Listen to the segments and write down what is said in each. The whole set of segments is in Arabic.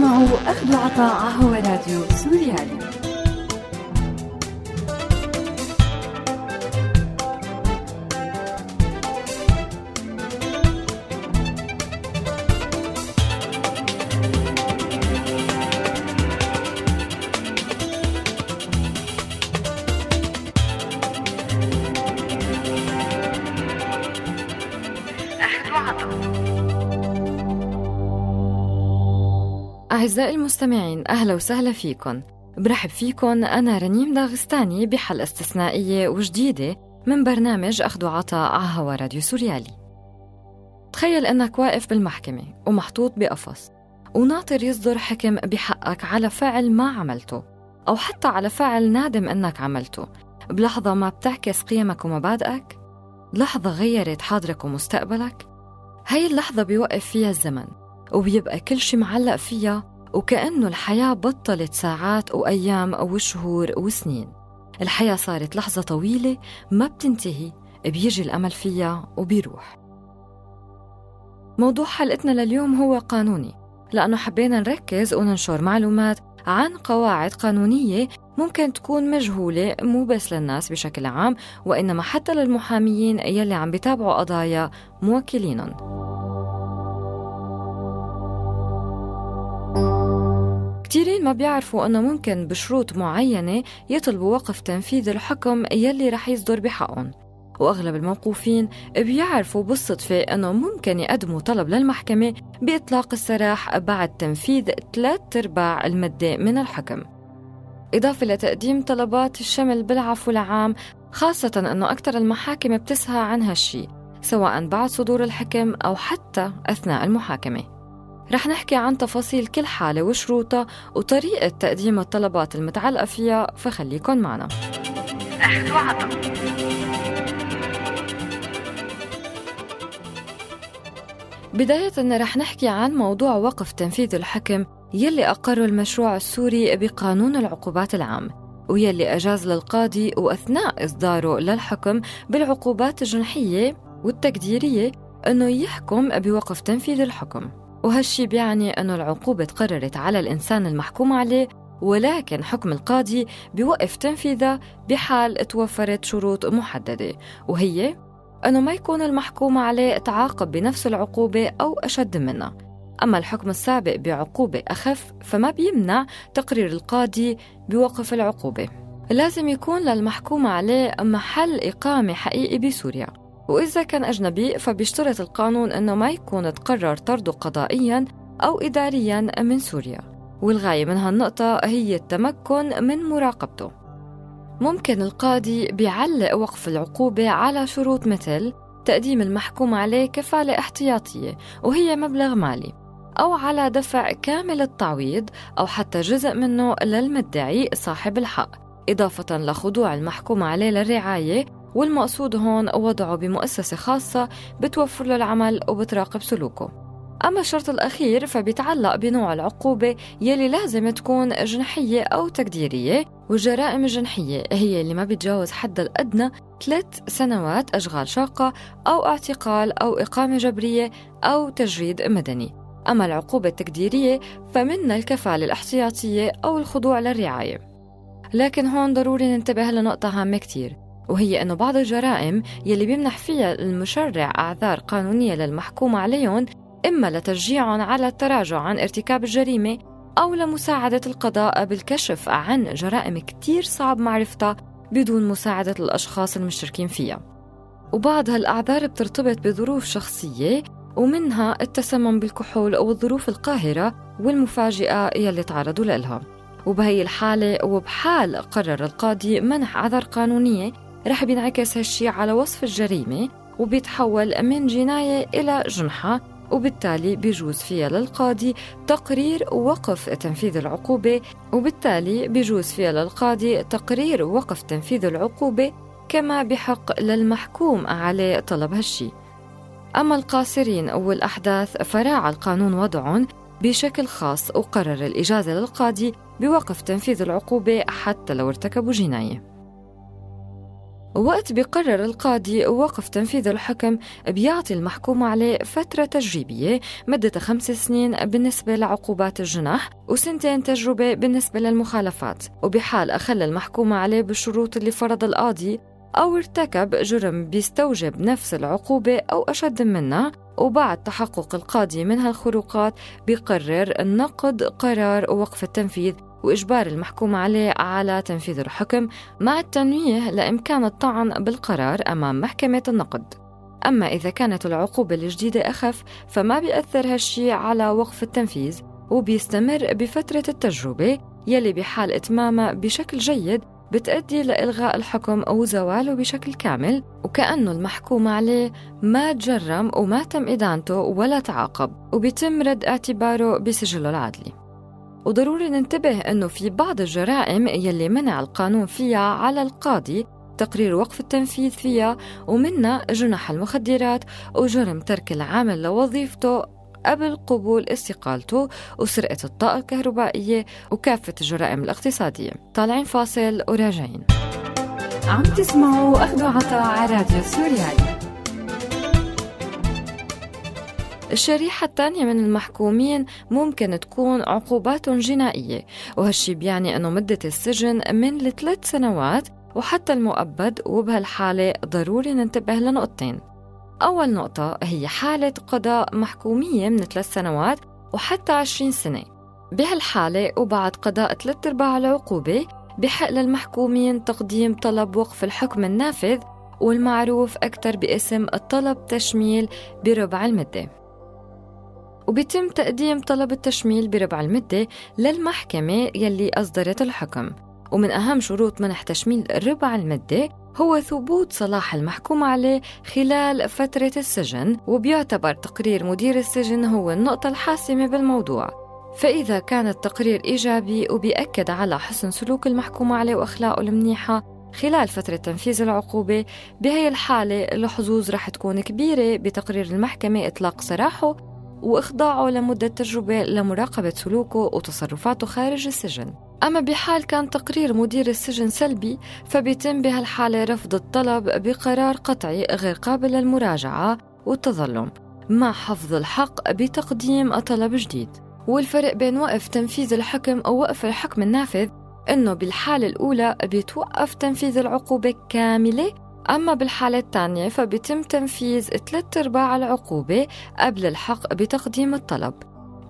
تسمعوا أخذ عطاء هو راديو سوريالي. أعزائي المستمعين أهلا وسهلا فيكم. برحب فيكم أنا رنيم داغستاني بحلقة استثنائية وجديدة من برنامج أخذ وعطاء على هوا راديو سوريالي. تخيل أنك واقف بالمحكمة ومحطوط بقفص وناطر يصدر حكم بحقك على فعل ما عملته أو حتى على فعل نادم أنك عملته. بلحظة ما بتعكس قيمك ومبادئك؟ لحظة غيرت حاضرك ومستقبلك؟ هاي اللحظة بيوقف فيها الزمن وبيبقى كل شي معلق فيها وكأنه الحياة بطلت ساعات وأيام وشهور وسنين. الحياة صارت لحظة طويلة ما بتنتهي بيجي الأمل فيها وبيروح. موضوع حلقتنا لليوم هو قانوني. لأنه حبينا نركز وننشر معلومات عن قواعد قانونية ممكن تكون مجهولة مو بس للناس بشكل عام وإنما حتى للمحاميين يلي عم بيتابعوا قضايا موكلينهم. ما بيعرفوا أنه ممكن بشروط معينة يطلبوا وقف تنفيذ الحكم يلي رح يصدر بحقهم وأغلب الموقوفين بيعرفوا بالصدفة أنه ممكن يقدموا طلب للمحكمة بإطلاق السراح بعد تنفيذ ثلاث أرباع المدة من الحكم. إضافة لتقديم طلبات الشمل بالعفو العام خاصة أنه أكثر المحاكم بتسهى عن هالشي سواء بعد صدور الحكم أو حتى أثناء المحاكمة. رح نحكي عن تفاصيل كل حالة وشروطها وطريقة تقديم الطلبات المتعلقة فيها فخليكن معنا. وعطا بداية رح نحكي عن موضوع وقف تنفيذ الحكم يلي أقره المشروع السوري بقانون العقوبات العام ويلي أجاز للقاضي وأثناء إصداره للحكم بالعقوبات الجنحية والتقديرية أنه يحكم بوقف تنفيذ الحكم. وهالشي بيعني أنه العقوبة تقررت على الإنسان المحكوم عليه ولكن حكم القاضي بيوقف تنفيذها بحال توفرت شروط محددة وهي أنه ما يكون المحكوم عليه تعاقب بنفس العقوبة أو أشد منها أما الحكم السابق بعقوبة أخف فما بيمنع تقرير القاضي بوقف العقوبة. لازم يكون للمحكوم عليه محل إقامة حقيقي بسوريا. وإذا كان أجنبي فبيشترط القانون أنه ما يكون تقرر طرده قضائيا أو إداريا من سوريا. والغاية من هالنقطة هي التمكن من مراقبته. ممكن القاضي بيعلق وقف العقوبة على شروط مثل تقديم المحكوم عليه كفالة احتياطية وهي مبلغ مالي أو على دفع كامل التعويض أو حتى جزء منه للمدعي صاحب الحق إضافة لخضوع المحكوم عليه للرعاية والمقصود هون وضعه بمؤسسة خاصة بتوفر له العمل وبتراقب سلوكه. أما الشرط الأخير فبيتعلق بنوع العقوبة يلي لازم تكون جنحية أو تقديرية والجرائم الجنحية هي اللي ما بتجاوز حد الأدنى ثلاث سنوات أشغال شاقة أو اعتقال أو إقامة جبرية أو تجريد مدني. أما العقوبة التقديرية فمن الكفالة الاحتياطية أو الخضوع للرعاية. لكن هون ضروري ننتبه لنقطة هامة كتير. وهي أنه بعض الجرائم يلي بيمنح فيها المشرع أعذار قانونية للمحكوم عليهم إما لتشجيعهم على التراجع عن ارتكاب الجريمة أو لمساعدة القضاء بالكشف عن جرائم كتير صعب معرفتها بدون مساعدة الأشخاص المشتركين فيها. وبعض هالأعذار بترتبط بظروف شخصية ومنها التسمم بالكحول أو الظروف القاهرة والمفاجئة يلي تعرضوا لها. وبهي الحالة وبحال قرر القاضي منح أعذار قانونية رح بينعكس هالشي على وصف الجريمة وبيتحول من جناية إلى جنحة وبالتالي بيجوز فيها للقاضي تقرير وقف تنفيذ العقوبة وبالتالي بيجوز فيها للقاضي تقرير وقف تنفيذ العقوبة كما بحق للمحكوم عليه طلب هالشي. أما القاصرين والأحداث فراعى القانون وضعهم بشكل خاص وقرر الإجازة للقاضي بوقف تنفيذ العقوبة حتى لو ارتكبوا جناية. وقت بيقرر القاضي وقف تنفيذ الحكم بيعطي المحكوم عليه فترة تجريبية مدة خمس سنين بالنسبة لعقوبات الجنح وسنتين تجربة بالنسبة للمخالفات. وبحال أخل المحكوم عليه بالشروط اللي فرض القاضي أو ارتكب جرم بيستوجب نفس العقوبة أو أشد منها وبعد تحقق القاضي من هالخروقات بيقرر نقض قرار وقف التنفيذ وإجبار المحكوم عليه على تنفيذ الحكم مع التنويه لإمكان الطعن بالقرار أمام محكمة النقد. أما إذا كانت العقوبة الجديدة أخف فما بيأثر هالشي على وقف التنفيذ وبيستمر بفترة التجربة يلي بحال إتمامها بشكل جيد بتأدي لإلغاء الحكم أو زواله بشكل كامل وكأنه المحكوم عليه ما تجرم وما تم إدانته ولا تعاقب وبيتم رد اعتباره بسجله العدلي. وضروري ننتبه أنه في بعض الجرائم يلي منع القانون فيها على القاضي تقرير وقف التنفيذ فيها ومنها جنح المخدرات وجرم ترك العامل لوظيفته قبل قبول استقالته وسرقة الطاقة الكهربائية وكافة الجرائم الاقتصادية. طالعين فاصل وراجعين. عم تسمعوا أخذوا عطاء على راديو سوريالي. الشريحة الثانية من المحكومين ممكن تكون عقوبات جنائية وهالشي بيعني أنه مدة السجن من لثلاث سنوات وحتى المؤبد وبهالحالة ضروري ننتبه لنقطتين. أول نقطة هي حالة قضاء محكومية من ثلاث سنوات وحتى عشرين سنة. بهالحالة وبعد قضاء ثلاث أرباع العقوبة بحق للمحكومين تقديم طلب وقف الحكم النافذ والمعروف أكثر باسم الطلب تشميل بربع المدة. وبيتم تقديم طلب التشميل بربع المدة للمحكمة يلي أصدرت الحكم. ومن أهم شروط منح تشميل ربع المدة هو ثبوت صلاح المحكوم عليه خلال فترة السجن وبيعتبر تقرير مدير السجن هو النقطة الحاسمة بالموضوع. فإذا كان التقرير إيجابي وبيأكد على حسن سلوك المحكوم عليه وأخلاقه المنيحة خلال فترة تنفيذ العقوبة بهي الحالة الحظوظ رح تكون كبيرة بتقرير المحكمة إطلاق سراحه وإخضاعه لمدة تجربة لمراقبة سلوكه وتصرفاته خارج السجن. أما بحال كان تقرير مدير السجن سلبي فبيتم بهالحالة رفض الطلب بقرار قطعي غير قابل للمراجعة والتظلم مع حفظ الحق بتقديم طلب جديد. والفرق بين وقف تنفيذ الحكم أو وقف الحكم النافذ إنه بالحالة الأولى بيتوقف تنفيذ العقوبة كاملة أما بالحالة الثانية فبيتم تنفيذ ثلاث أرباع العقوبة قبل الحق بتقديم الطلب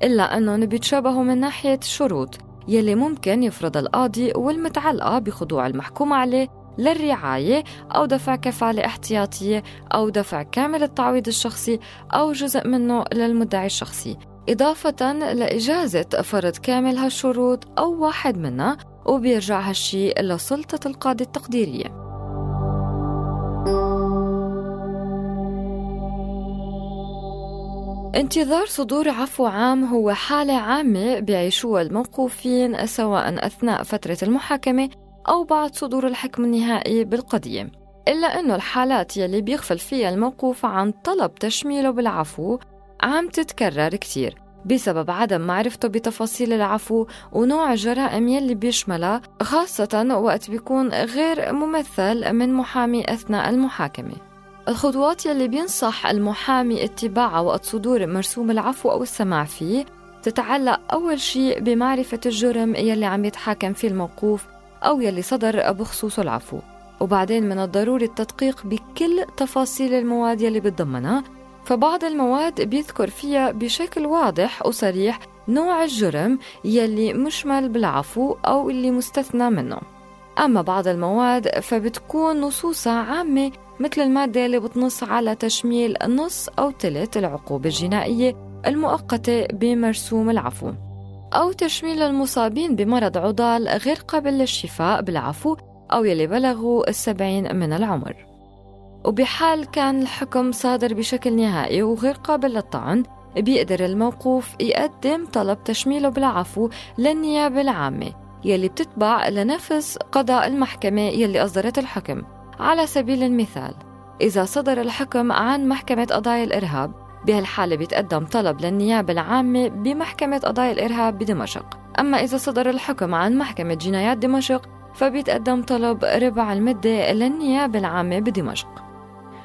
إلا أنهم بيتشابهوا من ناحية الشروط يلي ممكن يفرض القاضي والمتعلقة بخضوع المحكوم عليه للرعاية أو دفع كفالة احتياطية أو دفع كامل التعويض الشخصي أو جزء منه للمدعي الشخصي إضافة لإجازة فرض كامل هالشروط أو واحد منها وبيرجع هالشي لسلطة القاضي التقديرية. انتظار صدور عفو عام هو حالة عامة بيعيشوها الموقوفين سواء أثناء فترة المحاكمة أو بعد صدور الحكم النهائي بالقضية. إلا أنه الحالات يلي بيغفل فيها الموقوف عن طلب تشميله بالعفو عم تتكرر كتير بسبب عدم معرفته بتفاصيل العفو ونوع الجرائم يلي بيشملها خاصة وقت بيكون غير ممثل من محامي أثناء المحاكمة. الخطوات يلي بينصح المحامي اتباعها وقت صدور مرسوم العفو أو السماع فيه تتعلق أول شيء بمعرفة الجرم يلي عم يتحاكم فيه الموقوف أو يلي صدر بخصوص العفو. وبعدين من الضروري التدقيق بكل تفاصيل المواد يلي بتضمنها. فبعض المواد بيذكر فيها بشكل واضح وصريح نوع الجرم يلي مشمل بالعفو أو اللي مستثنى منه. أما بعض المواد فبتكون نصوصها عامة مثل المادة اللي بتنص على تشميل نص أو ثلث العقوبة الجنائية المؤقتة بمرسوم العفو أو تشميل المصابين بمرض عضال غير قابل للشفاء بالعفو أو يلي بلغوا السبعين من العمر. وبحال كان الحكم صادر بشكل نهائي وغير قابل للطعن بيقدر الموقوف يقدم طلب تشميله بالعفو للنيابة العامة يلي بتتبع لنفس قضاء المحكمة يلي أصدرت الحكم. على سبيل المثال إذا صدر الحكم عن محكمة قضايا الإرهاب بهالحالة بيتقدم طلب للنيابة العامة بمحكمة قضايا الإرهاب بدمشق. أما إذا صدر الحكم عن محكمة جنايات دمشق فبيتقدم طلب ربع المدة للنيابة العامة بدمشق.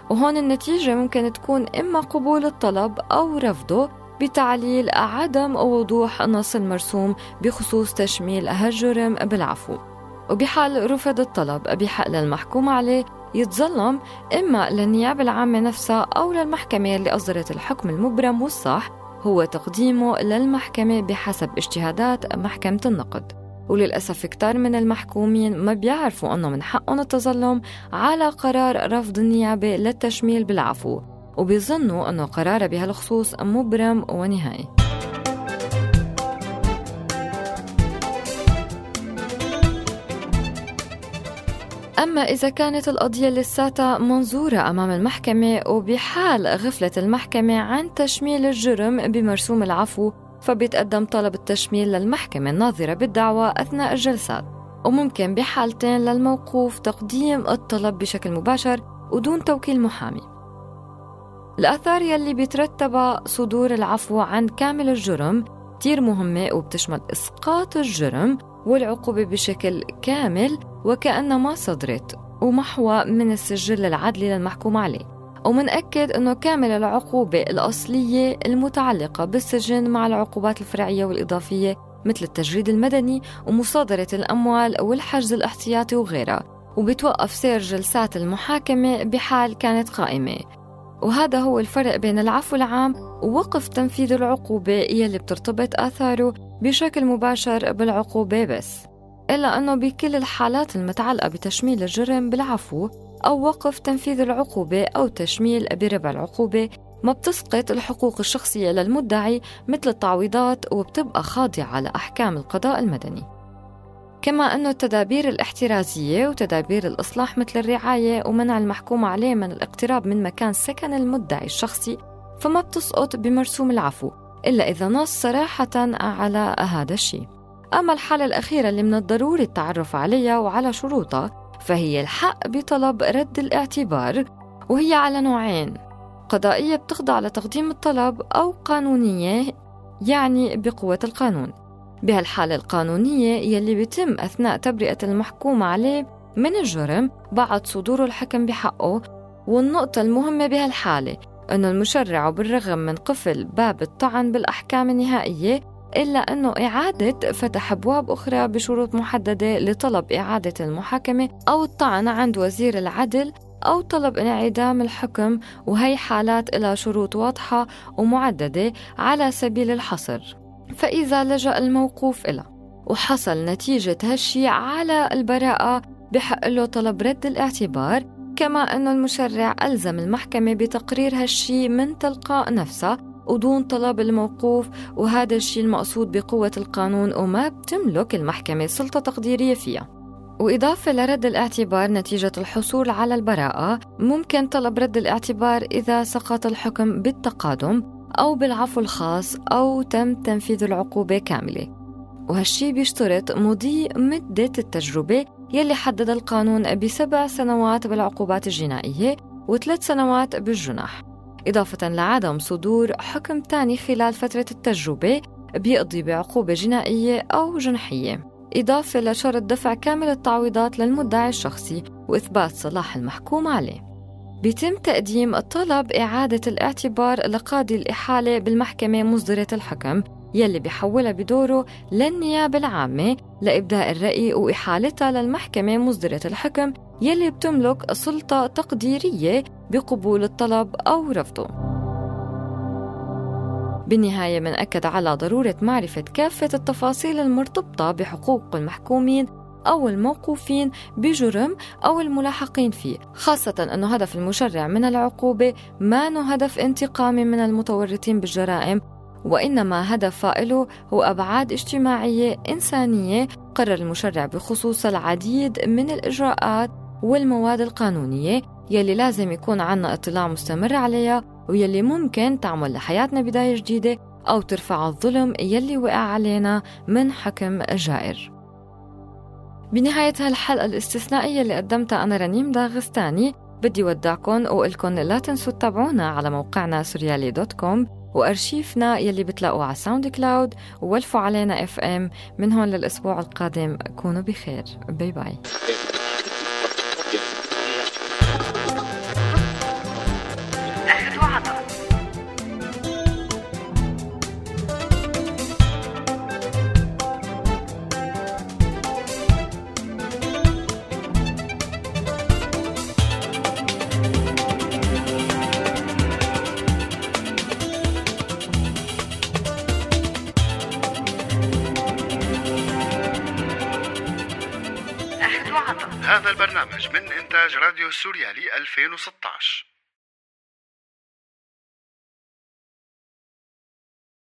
وهون النتيجة ممكن تكون إما قبول الطلب أو رفضه بتعليل عدم وضوح النص المرسوم بخصوص تشميل هالجرم بالعفو. وبحال رفض الطلب بحق للمحكوم عليه يتظلم إما للنيابة العامة نفسها أو للمحكمة اللي أصدرت الحكم المبرم والصح هو تقديمه للمحكمة بحسب اجتهادات محكمة النقد. وللأسف كتار من المحكومين ما بيعرفوا أنه من حقهم التظلم على قرار رفض النيابة للتشميل بالعفو وبيظنوا أنه قرار بهالخصوص مبرم ونهائي. أما إذا كانت القضية لساتها منظورة أمام المحكمة وبحال غفلة المحكمة عن تشميل الجرم بمرسوم العفو فبيتقدم طلب التشميل للمحكمة الناظرة بالدعوة أثناء الجلسات. وممكن بحالتين للموقوف تقديم الطلب بشكل مباشر ودون توكيل محامي. الآثار يلي بيترتبها صدور العفو عن كامل الجرم كتير مهمة وبتشمل إسقاط الجرم والعقوبة بشكل كامل وكأنها ما صدرت ومحوى من السجل العدلي للمحكوم عليه. ومنأكد أنه كامل العقوبة الأصلية المتعلقة بالسجن مع العقوبات الفرعية والإضافية مثل التجريد المدني ومصادرة الأموال والحجز الاحتياطي وغيرها. وبتوقف سير جلسات المحاكمة بحال كانت قائمة. وهذا هو الفرق بين العفو العام ووقف تنفيذ العقوبة يلي بترتبط آثاره بشكل مباشر بالعقوبة بس إلا أنه بكل الحالات المتعلقة بتشميل الجرم بالعفو أو وقف تنفيذ العقوبة أو تشميل بربع العقوبة ما بتسقط الحقوق الشخصية للمدعي مثل التعويضات وبتبقى خاضعة لأحكام القضاء المدني. كما أنه التدابير الاحترازية وتدابير الإصلاح مثل الرعاية ومنع المحكوم عليه من الاقتراب من مكان سكن المدعي الشخصي فما بتسقط بمرسوم العفو إلا إذا نص صراحة على هذا الشيء. أما الحالة الأخيرة اللي من الضروري التعرف عليها وعلى شروطها فهي الحق بطلب رد الاعتبار وهي على نوعين قضائية بتخضع لتقديم الطلب أو قانونية يعني بقوة القانون. بهالحالة القانونية يلي بيتم أثناء تبرئة المحكوم عليه من الجرم بعد صدور الحكم بحقه والنقطة المهمة بهالحالة أنه المشرع بالرغم من قفل باب الطعن بالأحكام النهائية إلا أنه إعادة فتح أبواب أخرى بشروط محددة لطلب إعادة المحاكمة أو الطعن عند وزير العدل أو طلب انعدام الحكم وهي حالات لها شروط واضحة ومعددة على سبيل الحصر. فإذا لجأ الموقوف إلى وحصل نتيجة هالشي على البراءة بحق له طلب رد الاعتبار كما أن المشرع ألزم المحكمة بتقرير هالشي من تلقاء نفسها ودون طلب الموقوف وهذا الشيء المقصود بقوة القانون وما بتملك المحكمة سلطة تقديرية فيها. وإضافة لرد الاعتبار نتيجة الحصول على البراءة ممكن طلب رد الاعتبار إذا سقط الحكم بالتقادم أو بالعفو الخاص أو تم تنفيذ العقوبة كاملة. وهالشي بيشترط مضي مدة التجربة يلي حدد القانون بسبع سنوات بالعقوبات الجنائية وثلاث سنوات بالجنح إضافة لعدم صدور حكم تاني خلال فترة التجربة بيقضي بعقوبة جنائية أو جنحية. إضافة لشرط دفع كامل التعويضات للمدعي الشخصي وإثبات صلاح المحكوم عليه. بيتم تقديم الطلب إعادة الاعتبار لقاضي الإحالة بالمحكمة مصدرة الحكم يلي بيحولها بدوره للنيابة العامة لإبداء الرأي وإحالتها للمحكمة مصدرة الحكم يلي بتملك سلطة تقديرية بقبول الطلب أو رفضه. بالنهاية منأكد على ضرورة معرفة كافة التفاصيل المرتبطة بحقوق المحكومين أو الموقوفين بجرم أو الملاحقين فيه خاصة أن هدف المشرع من العقوبة ما هدف انتقامي من المتورطين بالجرائم وإنما هدف فائله هو أبعاد اجتماعية إنسانية قرر المشرع بخصوص العديد من الإجراءات والمواد القانونية يلي لازم يكون عنا اطلاع مستمر عليها ويلي ممكن تعمل لحياتنا بداية جديدة أو ترفع الظلم يلي وقع علينا من حكم جائر. بنهاية هالحلقة الاستثنائية اللي قدمتها أنا رنيم داغستاني بدي ودعكم وقلكن لا تنسوا تتابعونا على موقعنا سوريالي dot com وأرشيفنا يلي بتلاقوا على SoundCloud وولفوا علينا FM من هون للأسبوع القادم كونوا بخير. bye bye سوريالي 2016